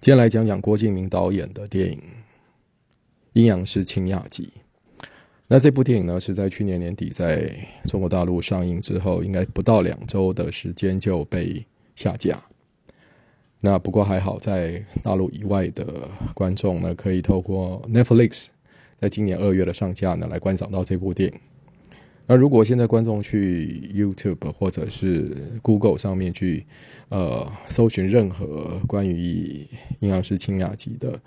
今天来讲讲郭敬明导演的电影《阴阳师清雅集》。那这部电影呢，是在去年年底在中国大陆上映之后，应该不到两周的时间就被下架。那不过还好，在大陆以外的观众呢，可以透过 Netflix 在今年二月的上架呢，来观赏到这部电影。那如果现在观众去 YouTube 或者是 Google 上面去，呃，搜寻任何关于《阴阳师清雅集》的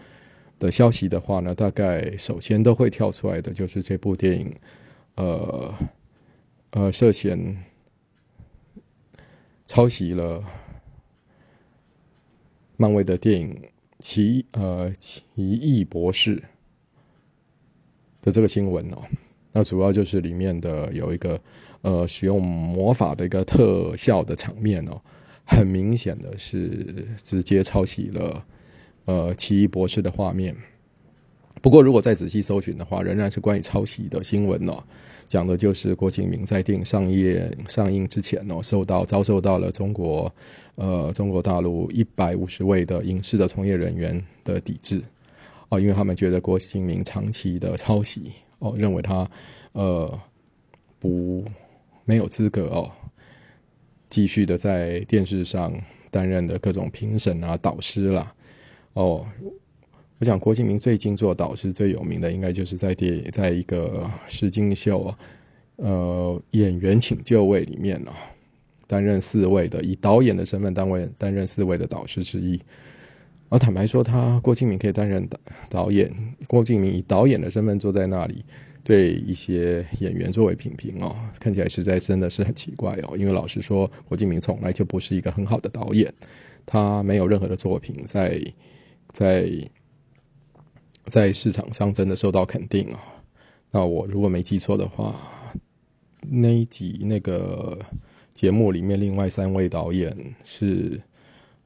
的消息的话呢，大概首先都会跳出来的就是这部电影，呃，呃，涉嫌抄袭了漫威的电影《奇呃奇异博士》的这个新闻哦。那主要就是里面的有一个呃使用魔法的一个特效的场面哦，很明显的是直接抄袭了呃奇异博士的画面。不过如果再仔细搜寻的话，仍然是关于抄袭的新闻哦，讲的就是郭敬明在电影上映上映之前哦，受到遭受到了中国呃中国大陆一百五十位的影视的从业人员的抵制哦，因为他们觉得郭敬明长期的抄袭。哦，认为他，呃，不没有资格哦，继续的在电视上担任的各种评审啊、导师啦。哦，我想郭敬明最近做导师最有名的，应该就是在电在一个实境秀，呃，演员请就位里面呢，担任四位的，以导演的身份单位担任四位的导师之一。而坦白说，他郭敬明可以担任导导演。郭敬明以导演的身份坐在那里，对一些演员作为评评哦，看起来实在真的是很奇怪哦。因为老实说，郭敬明从来就不是一个很好的导演，他没有任何的作品在在在市场上真的受到肯定啊。那我如果没记错的话，那一集那个节目里面，另外三位导演是。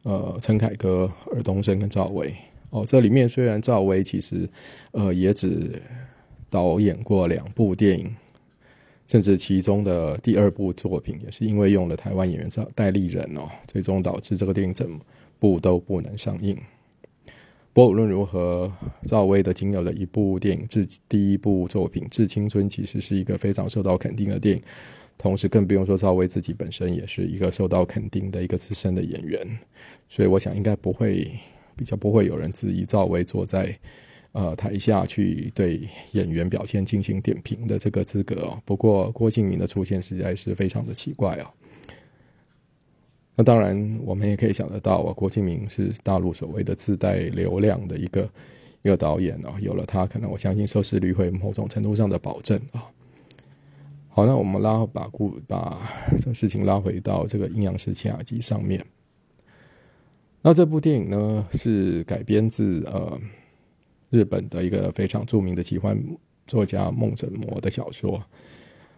呃，陈凯歌、尔冬升跟赵薇哦，这里面虽然赵薇其实呃也只导演过两部电影，甚至其中的第二部作品也是因为用了台湾演员赵代理人哦，最终导致这个电影整部都不能上映。不过无论如何，赵薇的仅有的一部电影《致第一部作品致青春》，其实是一个非常受到肯定的电影。同时，更不用说赵薇自己本身也是一个受到肯定的一个资深的演员，所以我想应该不会比较不会有人质疑赵薇坐在呃台下去对演员表现进行点评的这个资格哦。不过郭敬明的出现实在是非常的奇怪哦。那当然，我们也可以想得到啊，郭敬明是大陆所谓的自带流量的一个一个导演哦，有了他，可能我相信收视率会某种程度上的保证啊。好，那我们拉把故把这个事情拉回到这个《阴阳师清雅集》上面。那这部电影呢，是改编自呃日本的一个非常著名的奇幻作家梦枕魔的小说。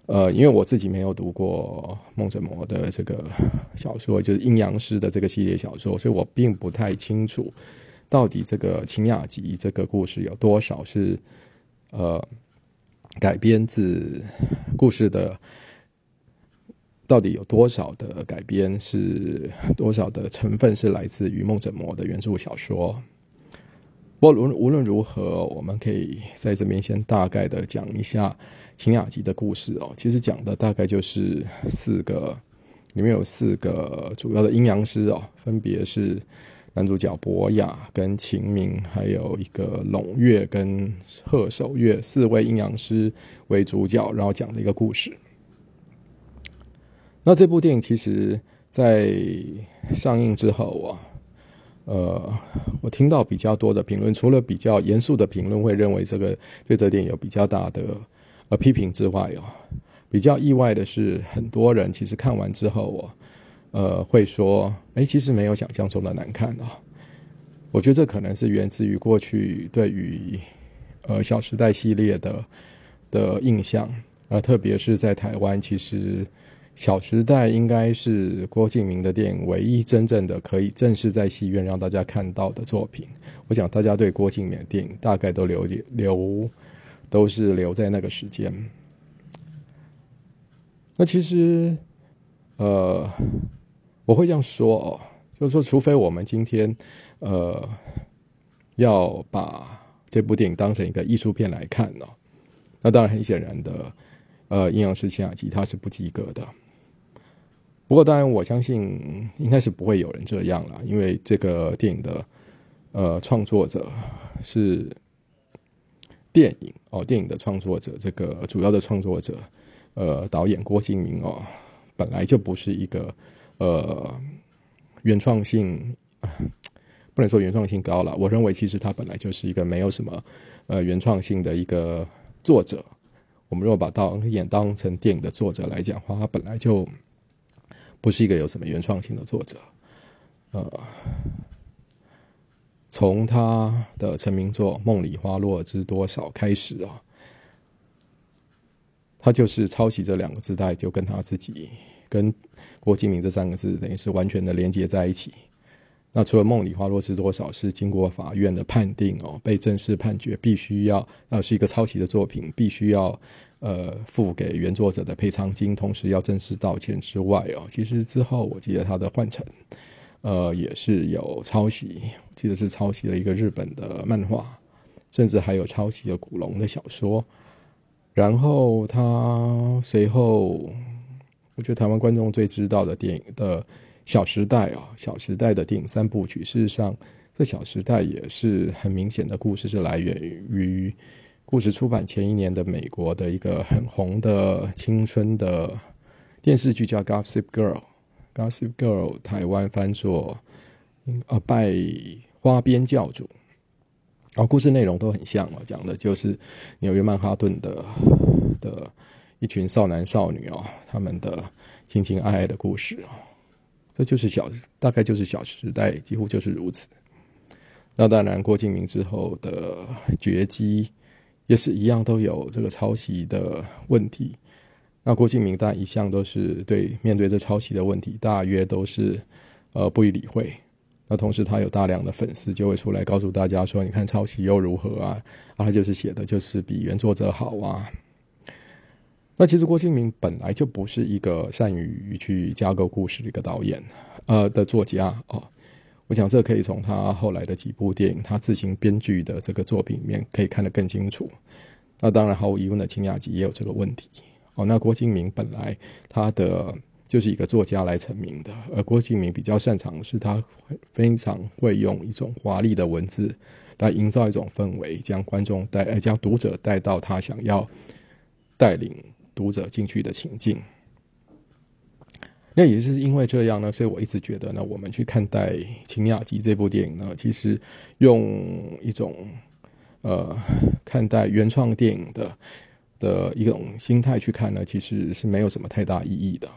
呃，因为我自己没有读过梦枕魔的这个小说，就是《阴阳师》的这个系列小说，所以我并不太清楚到底这个清雅集这个故事有多少是呃。改编自故事的到底有多少的改编是多少的成分是来自于梦枕魔的原著小说？不过无无论如何，我们可以在这边先大概的讲一下《秦雅集》的故事哦。其实讲的大概就是四个，里面有四个主要的阴阳师哦，分别是。男主角博雅跟秦明，还有一个龙月跟贺守月四位阴阳师为主角，然后讲的一个故事。那这部电影其实，在上映之后啊，呃，我听到比较多的评论，除了比较严肃的评论会认为这个对这电影有比较大的呃批评之外哦，比较意外的是，很多人其实看完之后啊。呃，会说，哎，其实没有想象中的难看啊。我觉得这可能是源自于过去对于呃《小时代》系列的的印象，呃，特别是在台湾，其实《小时代》应该是郭敬明的电影唯一真正的可以正式在戏院让大家看到的作品。我想大家对郭敬明的电影大概都留留都是留在那个时间。那其实，呃。我会这样说哦，就是说，除非我们今天呃要把这部电影当成一个艺术片来看呢，那当然很显然的，呃，阴阳师千雅集他是不及格的。不过，当然我相信应该是不会有人这样了，因为这个电影的呃创作者是电影哦，电影的创作者，这个主要的创作者呃导演郭敬明哦，本来就不是一个呃原创性，不能说原创性高了，我认为其实他本来就是一个没有什么呃原创性的一个作者。我们若把导演当成电影的作者来讲话，他本来就。不是一个有什么原创性的作者，呃，从他的成名作《梦里花落知多少》开始啊，他就是抄袭这两个字带，就跟他自己跟郭敬明这三个字等于是完全的连接在一起。那除了《梦里花落知多少》是经过法院的判定哦，被正式判决必须要呃是一个抄袭的作品，必须要。呃，付给原作者的赔偿金，同时要正式道歉之外哦，其实之后我记得他的《幻城》，呃，也是有抄袭，记得是抄袭了一个日本的漫画，甚至还有抄袭了古龙的小说。然后他随后，我觉得台湾观众最知道的电影的《小时代》啊，《小时代》的电影三部曲，事实上，这《小时代》也是很明显的故事是来源于。故事出版前一年的美国的一个很红的青春的电视剧叫《Gossip Girl》，《Gossip Girl》台湾翻作“呃拜花边教主”，然后故事内容都很像哦，讲的就是纽约曼哈顿的一群少男少女哦，他们的情情爱爱的故事哦，这就是小大概就是小时代，几乎就是如此。那当然，郭敬明之后的绝迹。也是一样，都有这个抄袭的问题。那郭敬明但一向都是对面对这抄袭的问题，大约都是呃不予理会。那同时他有大量的粉丝就会出来告诉大家说：“你看抄袭又如何啊？啊，他就是写的就是比原作者好啊。”那其实郭敬明本来就不是一个善于去架构故事的一个导演，呃的作家哦。我想这可以从他后来的几部电影，他自行编剧的这个作品里面可以看得更清楚。那当然，毫无疑问的，秦雅集也有这个问题。哦，那郭敬明本来他的就是一个作家来成名的，而郭敬明比较擅长是他非常会用一种华丽的文字来营造一种氛围，将观众带呃将读者带到他想要带领读者进去的情境。那也是因为这样呢，所以我一直觉得呢，我们去看待《秦雅集》这部电影呢，其实用一种呃看待原创电影的的一种心态去看呢，其实是没有什么太大意义的。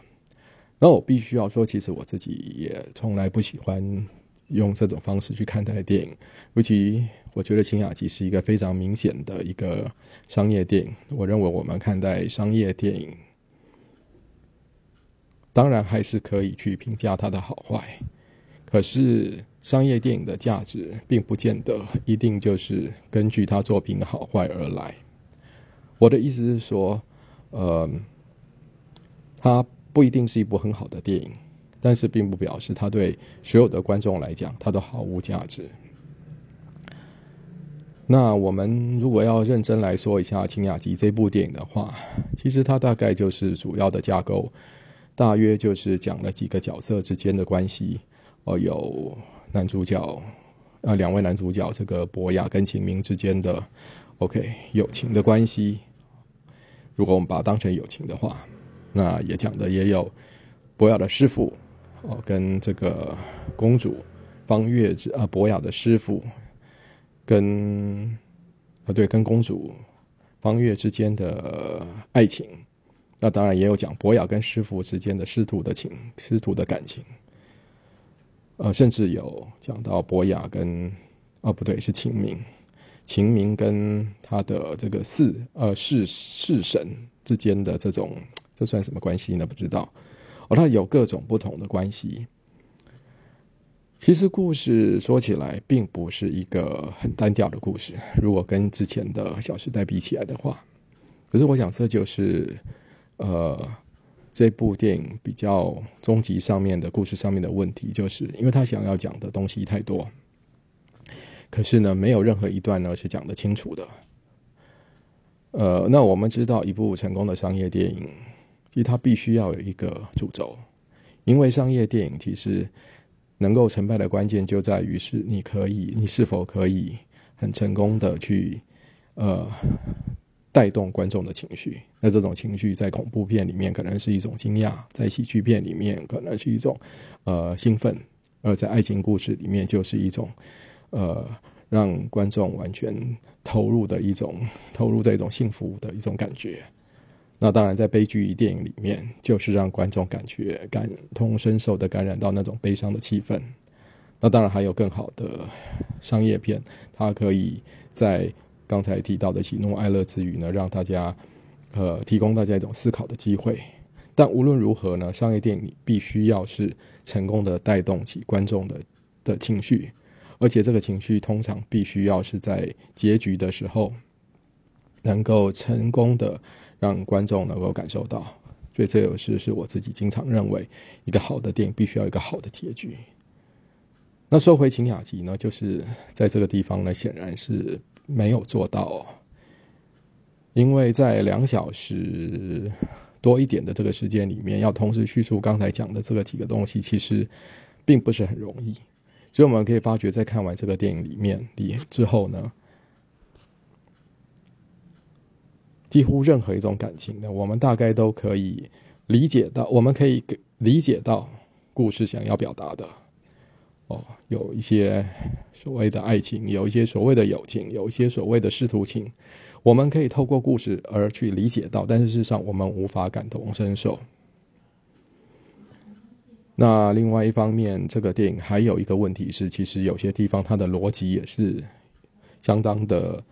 那我必须要说，其实我自己也从来不喜欢用这种方式去看待电影，尤其我觉得《秦雅集》是一个非常明显的一个商业电影。我认为我们看待商业电影。当然还是可以去评价它的好坏，可是商业电影的价值并不见得一定就是根据它作品的好坏而来。我的意思是说，呃，它不一定是一部很好的电影，但是并不表示它对所有的观众来讲它都毫无价值。那我们如果要认真来说一下《秦雅集》这部电影的话，其实它大概就是主要的架构。大约就是讲了几个角色之间的关系，哦，有男主角，啊，两位男主角，这个博雅跟秦明之间的，OK，友情的关系。如果我们把它当成友情的话，那也讲的也有博雅的师傅，哦，跟这个公主方月之啊，博雅的师傅跟啊对，跟公主方月之间的爱情。那当然也有讲博雅跟师傅之间的师徒的情，师徒的感情，呃，甚至有讲到博雅跟，哦不对，是秦明，秦明跟他的这个四呃四四神之间的这种，这算什么关系呢？不知道，哦，他有各种不同的关系。其实故事说起来，并不是一个很单调的故事，如果跟之前的《小时代》比起来的话，可是我想这就是。呃，这部电影比较终极上面的故事上面的问题，就是因为他想要讲的东西太多，可是呢，没有任何一段呢是讲得清楚的。呃，那我们知道，一部成功的商业电影，其实它必须要有一个主轴，因为商业电影其实能够成败的关键就在于是你可以，你是否可以很成功的去呃。带动观众的情绪，那这种情绪在恐怖片里面可能是一种惊讶，在喜剧片里面可能是一种呃兴奋，而在爱情故事里面就是一种呃让观众完全投入的一种投入在一种幸福的一种感觉。那当然，在悲剧电影里面，就是让观众感觉感同身受的感染到那种悲伤的气氛。那当然还有更好的商业片，它可以在。刚才提到的喜怒哀乐之余呢，让大家，呃，提供大家一种思考的机会。但无论如何呢，商业电影必须要是成功的带动起观众的的情绪，而且这个情绪通常必须要是在结局的时候，能够成功的让观众能够感受到。所以这有时是我自己经常认为，一个好的电影必须要一个好的结局。那说回《秦雅集》呢，就是在这个地方呢，显然是。没有做到，因为在两小时多一点的这个时间里面，要同时叙述刚才讲的这个几个东西，其实并不是很容易。所以我们可以发觉，在看完这个电影里面里之后呢，几乎任何一种感情的，我们大概都可以理解到，我们可以理解到故事想要表达的。哦，有一些所谓的爱情，有一些所谓的友情，有一些所谓的师徒情，我们可以透过故事而去理解到，但是事实上我们无法感同身受。那另外一方面，这个电影还有一个问题是，其实有些地方它的逻辑也是相当的，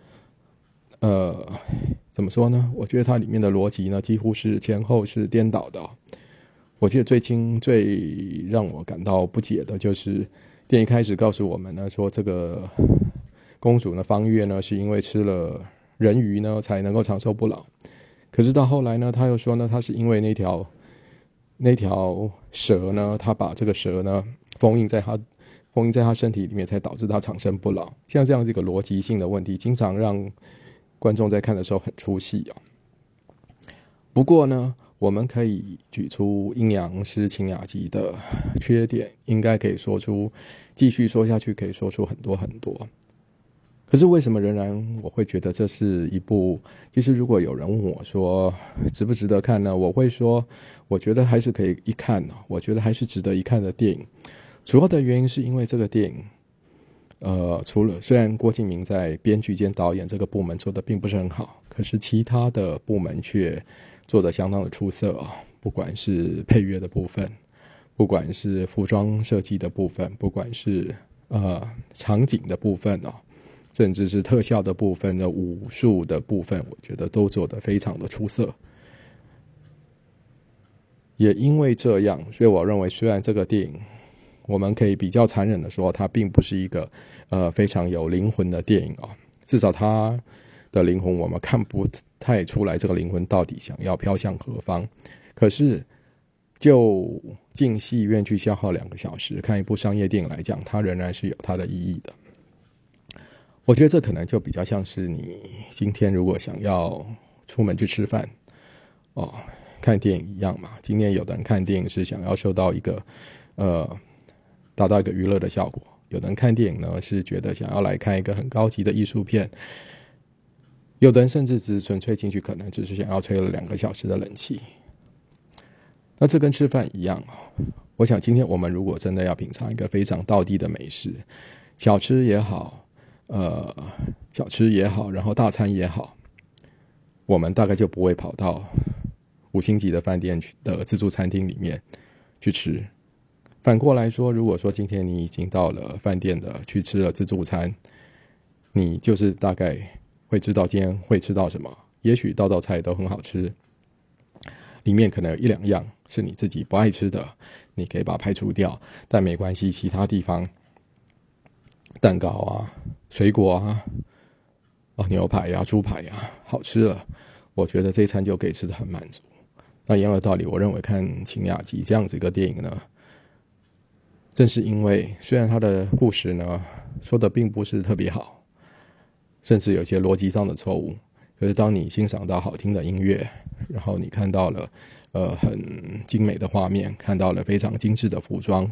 呃，怎么说呢？我觉得它里面的逻辑呢，几乎是前后是颠倒的。我记得最清、最让我感到不解的就是，电影开始告诉我们呢，说这个公主呢，方月呢，是因为吃了人鱼呢，才能够长寿不老。可是到后来呢，他又说呢，他是因为那条那条蛇呢，他把这个蛇呢封印在他封印在他身体里面，才导致他长生不老。像这样这个逻辑性的问题，经常让观众在看的时候很出戏啊。不过呢。我们可以举出阴阳师秦雅集的缺点，应该可以说出，继续说下去可以说出很多很多。可是为什么仍然我会觉得这是一部？其实如果有人问我说值不值得看呢？我会说，我觉得还是可以一看的。我觉得还是值得一看的电影。主要的原因是因为这个电影，呃，除了虽然郭敬明在编剧兼导演这个部门做的并不是很好，可是其他的部门却。做的相当的出色啊！不管是配乐的部分，不管是服装设计的部分，不管是呃场景的部分哦，甚至是特效的部分的武术的部分，我觉得都做得非常的出色。也因为这样，所以我认为，虽然这个电影我们可以比较残忍的说，它并不是一个呃非常有灵魂的电影哦，至少它。的灵魂，我们看不太出来，这个灵魂到底想要飘向何方。可是，就进戏院去消耗两个小时看一部商业电影来讲，它仍然是有它的意义的。我觉得这可能就比较像是你今天如果想要出门去吃饭，哦，看电影一样嘛。今天有的人看电影是想要受到一个呃，达到一个娱乐的效果；有人看电影呢是觉得想要来看一个很高级的艺术片。有的人甚至只纯粹进去，可能只是想要吹了两个小时的冷气。那这跟吃饭一样我想今天我们如果真的要品尝一个非常道地的美食，小吃也好，呃，小吃也好，然后大餐也好，我们大概就不会跑到五星级的饭店去的自助餐厅里面去吃。反过来说，如果说今天你已经到了饭店的去吃了自助餐，你就是大概。会知道今天会吃到什么，也许道道菜都很好吃，里面可能有一两样是你自己不爱吃的，你可以把它排除掉，但没关系，其他地方蛋糕啊、水果啊、哦牛排呀、猪排呀，好吃了，我觉得这一餐就可以吃的很满足。那一样的道理，我认为看《秦雅集》这样子一个电影呢，正是因为虽然他的故事呢说的并不是特别好，甚至有些逻辑上的错误，可是当你欣赏到好听的音乐，然后你看到了呃很精美的画面，看到了非常精致的服装，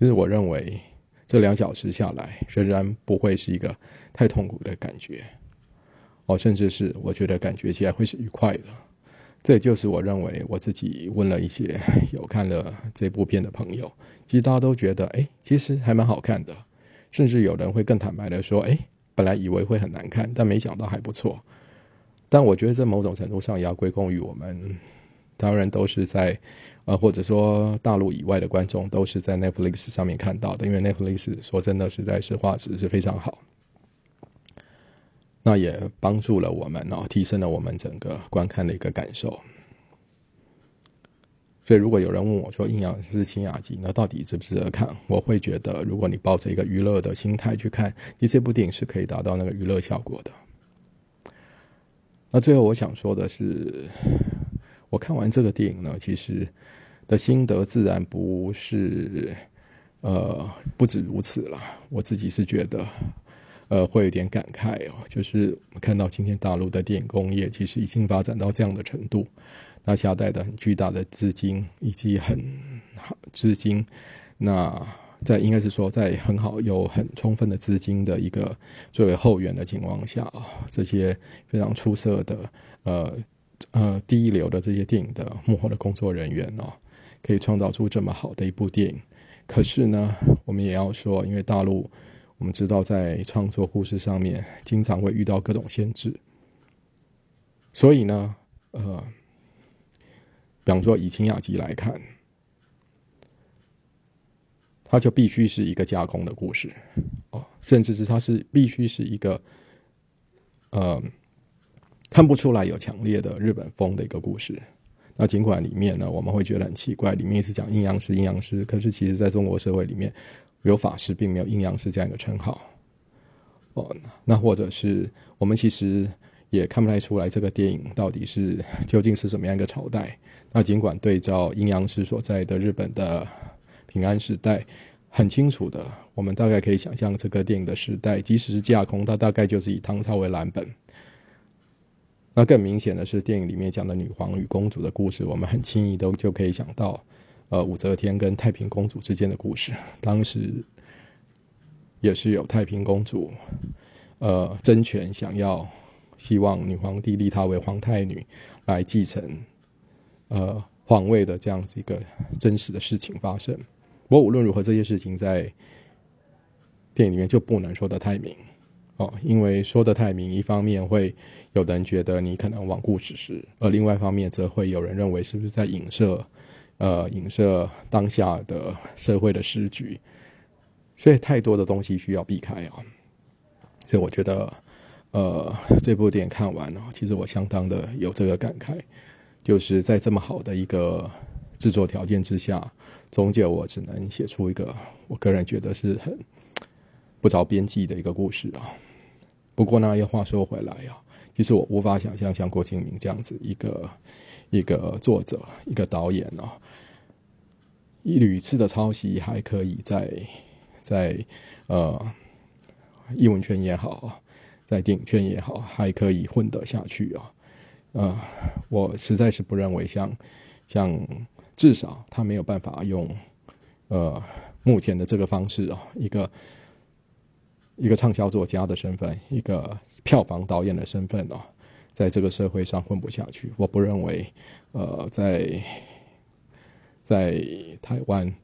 就是我认为这两小时下来，仍然不会是一个太痛苦的感觉，哦，甚至是我觉得感觉起来会是愉快的。这也就是我认为我自己问了一些有看了这部片的朋友，其实大家都觉得，哎，其实还蛮好看的，甚至有人会更坦白的说，哎，本来以为会很难看，但没想到还不错。但我觉得这某种程度上也要归功于我们，当然都是在，呃，或者说大陆以外的观众都是在 Netflix 上面看到的，因为 Netflix 说真的实在是画质是非常好。那也帮助了我们哦，提升了我们整个观看的一个感受。所以，如果有人问我说《阴阳师清雅集》那到底值不值得看？我会觉得，如果你抱着一个娱乐的心态去看，你这部电影是可以达到那个娱乐效果的。那最后我想说的是，我看完这个电影呢，其实的心得自然不是呃不止如此了。我自己是觉得。呃，会有点感慨哦，就是看到今天大陆的电影工业其实已经发展到这样的程度，那下带的很巨大的资金以及很资金，那在应该是说在很好有很充分的资金的一个作为后援的情况下啊，这些非常出色的呃呃第一流的这些电影的幕后的工作人员哦，可以创造出这么好的一部电影。可是呢，我们也要说，因为大陆。我们知道，在创作故事上面，经常会遇到各种限制，所以呢，呃，比方说以清雅集来看，它就必须是一个加工的故事，哦，甚至是它是必须是一个，呃，看不出来有强烈的日本风的一个故事。那尽管里面呢，我们会觉得很奇怪，里面是讲阴阳师，阴阳师，可是其实在中国社会里面。有法师，并没有阴阳师这样一个称号。哦，那或者是我们其实也看不太出来这个电影到底是 究竟是什么样一个朝代。那尽管对照阴阳师所在的日本的平安时代，很清楚的，我们大概可以想象这个电影的时代，即使是架空，它大概就是以唐朝为蓝本。那更明显的是，电影里面讲的女皇与公主的故事，我们很轻易都就可以想到。呃，武则天跟太平公主之间的故事，当时也是有太平公主，呃，争权想要希望女皇帝立她为皇太女来继承呃皇位的这样子一个真实的事情发生。不过无论如何，这些事情在电影里面就不能说的太明哦，因为说的太明，一方面会有的人觉得你可能罔顾史实，而另外一方面则会有人认为是不是在影射。呃，影射当下的社会的时局，所以太多的东西需要避开啊。所以我觉得，呃，这部电影看完了，其实我相当的有这个感慨，就是在这么好的一个制作条件之下，终究我只能写出一个我个人觉得是很不着边际的一个故事啊。不过呢，又话说回来啊，其实我无法想象像郭敬明这样子一个。一个作者，一个导演哦，一屡次的抄袭还可以在在呃译文圈也好，在电影圈也好，还可以混得下去啊。呃，我实在是不认为像像至少他没有办法用呃目前的这个方式哦，一个一个畅销作家的身份，一个票房导演的身份哦。在这个社会上混不下去，我不认为，呃，在在台湾，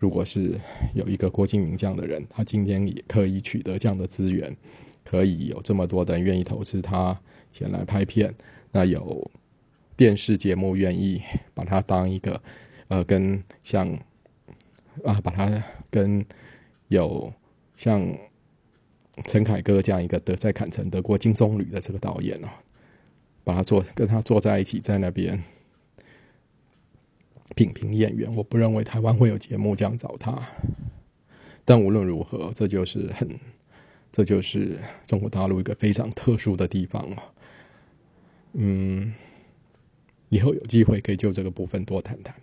如果是有一个郭敬明这样的人，他今天也可以取得这样的资源，可以有这么多的人愿意投资他前来拍片，那有电视节目愿意把他当一个，呃，跟像啊，把他跟有像陈凯歌这样一个德在坎城得过金棕榈的这个导演哦。把他坐跟他坐在一起，在那边品评演员。我不认为台湾会有节目这样找他，但无论如何，这就是很，这就是中国大陆一个非常特殊的地方哦。嗯，以后有机会可以就这个部分多谈谈。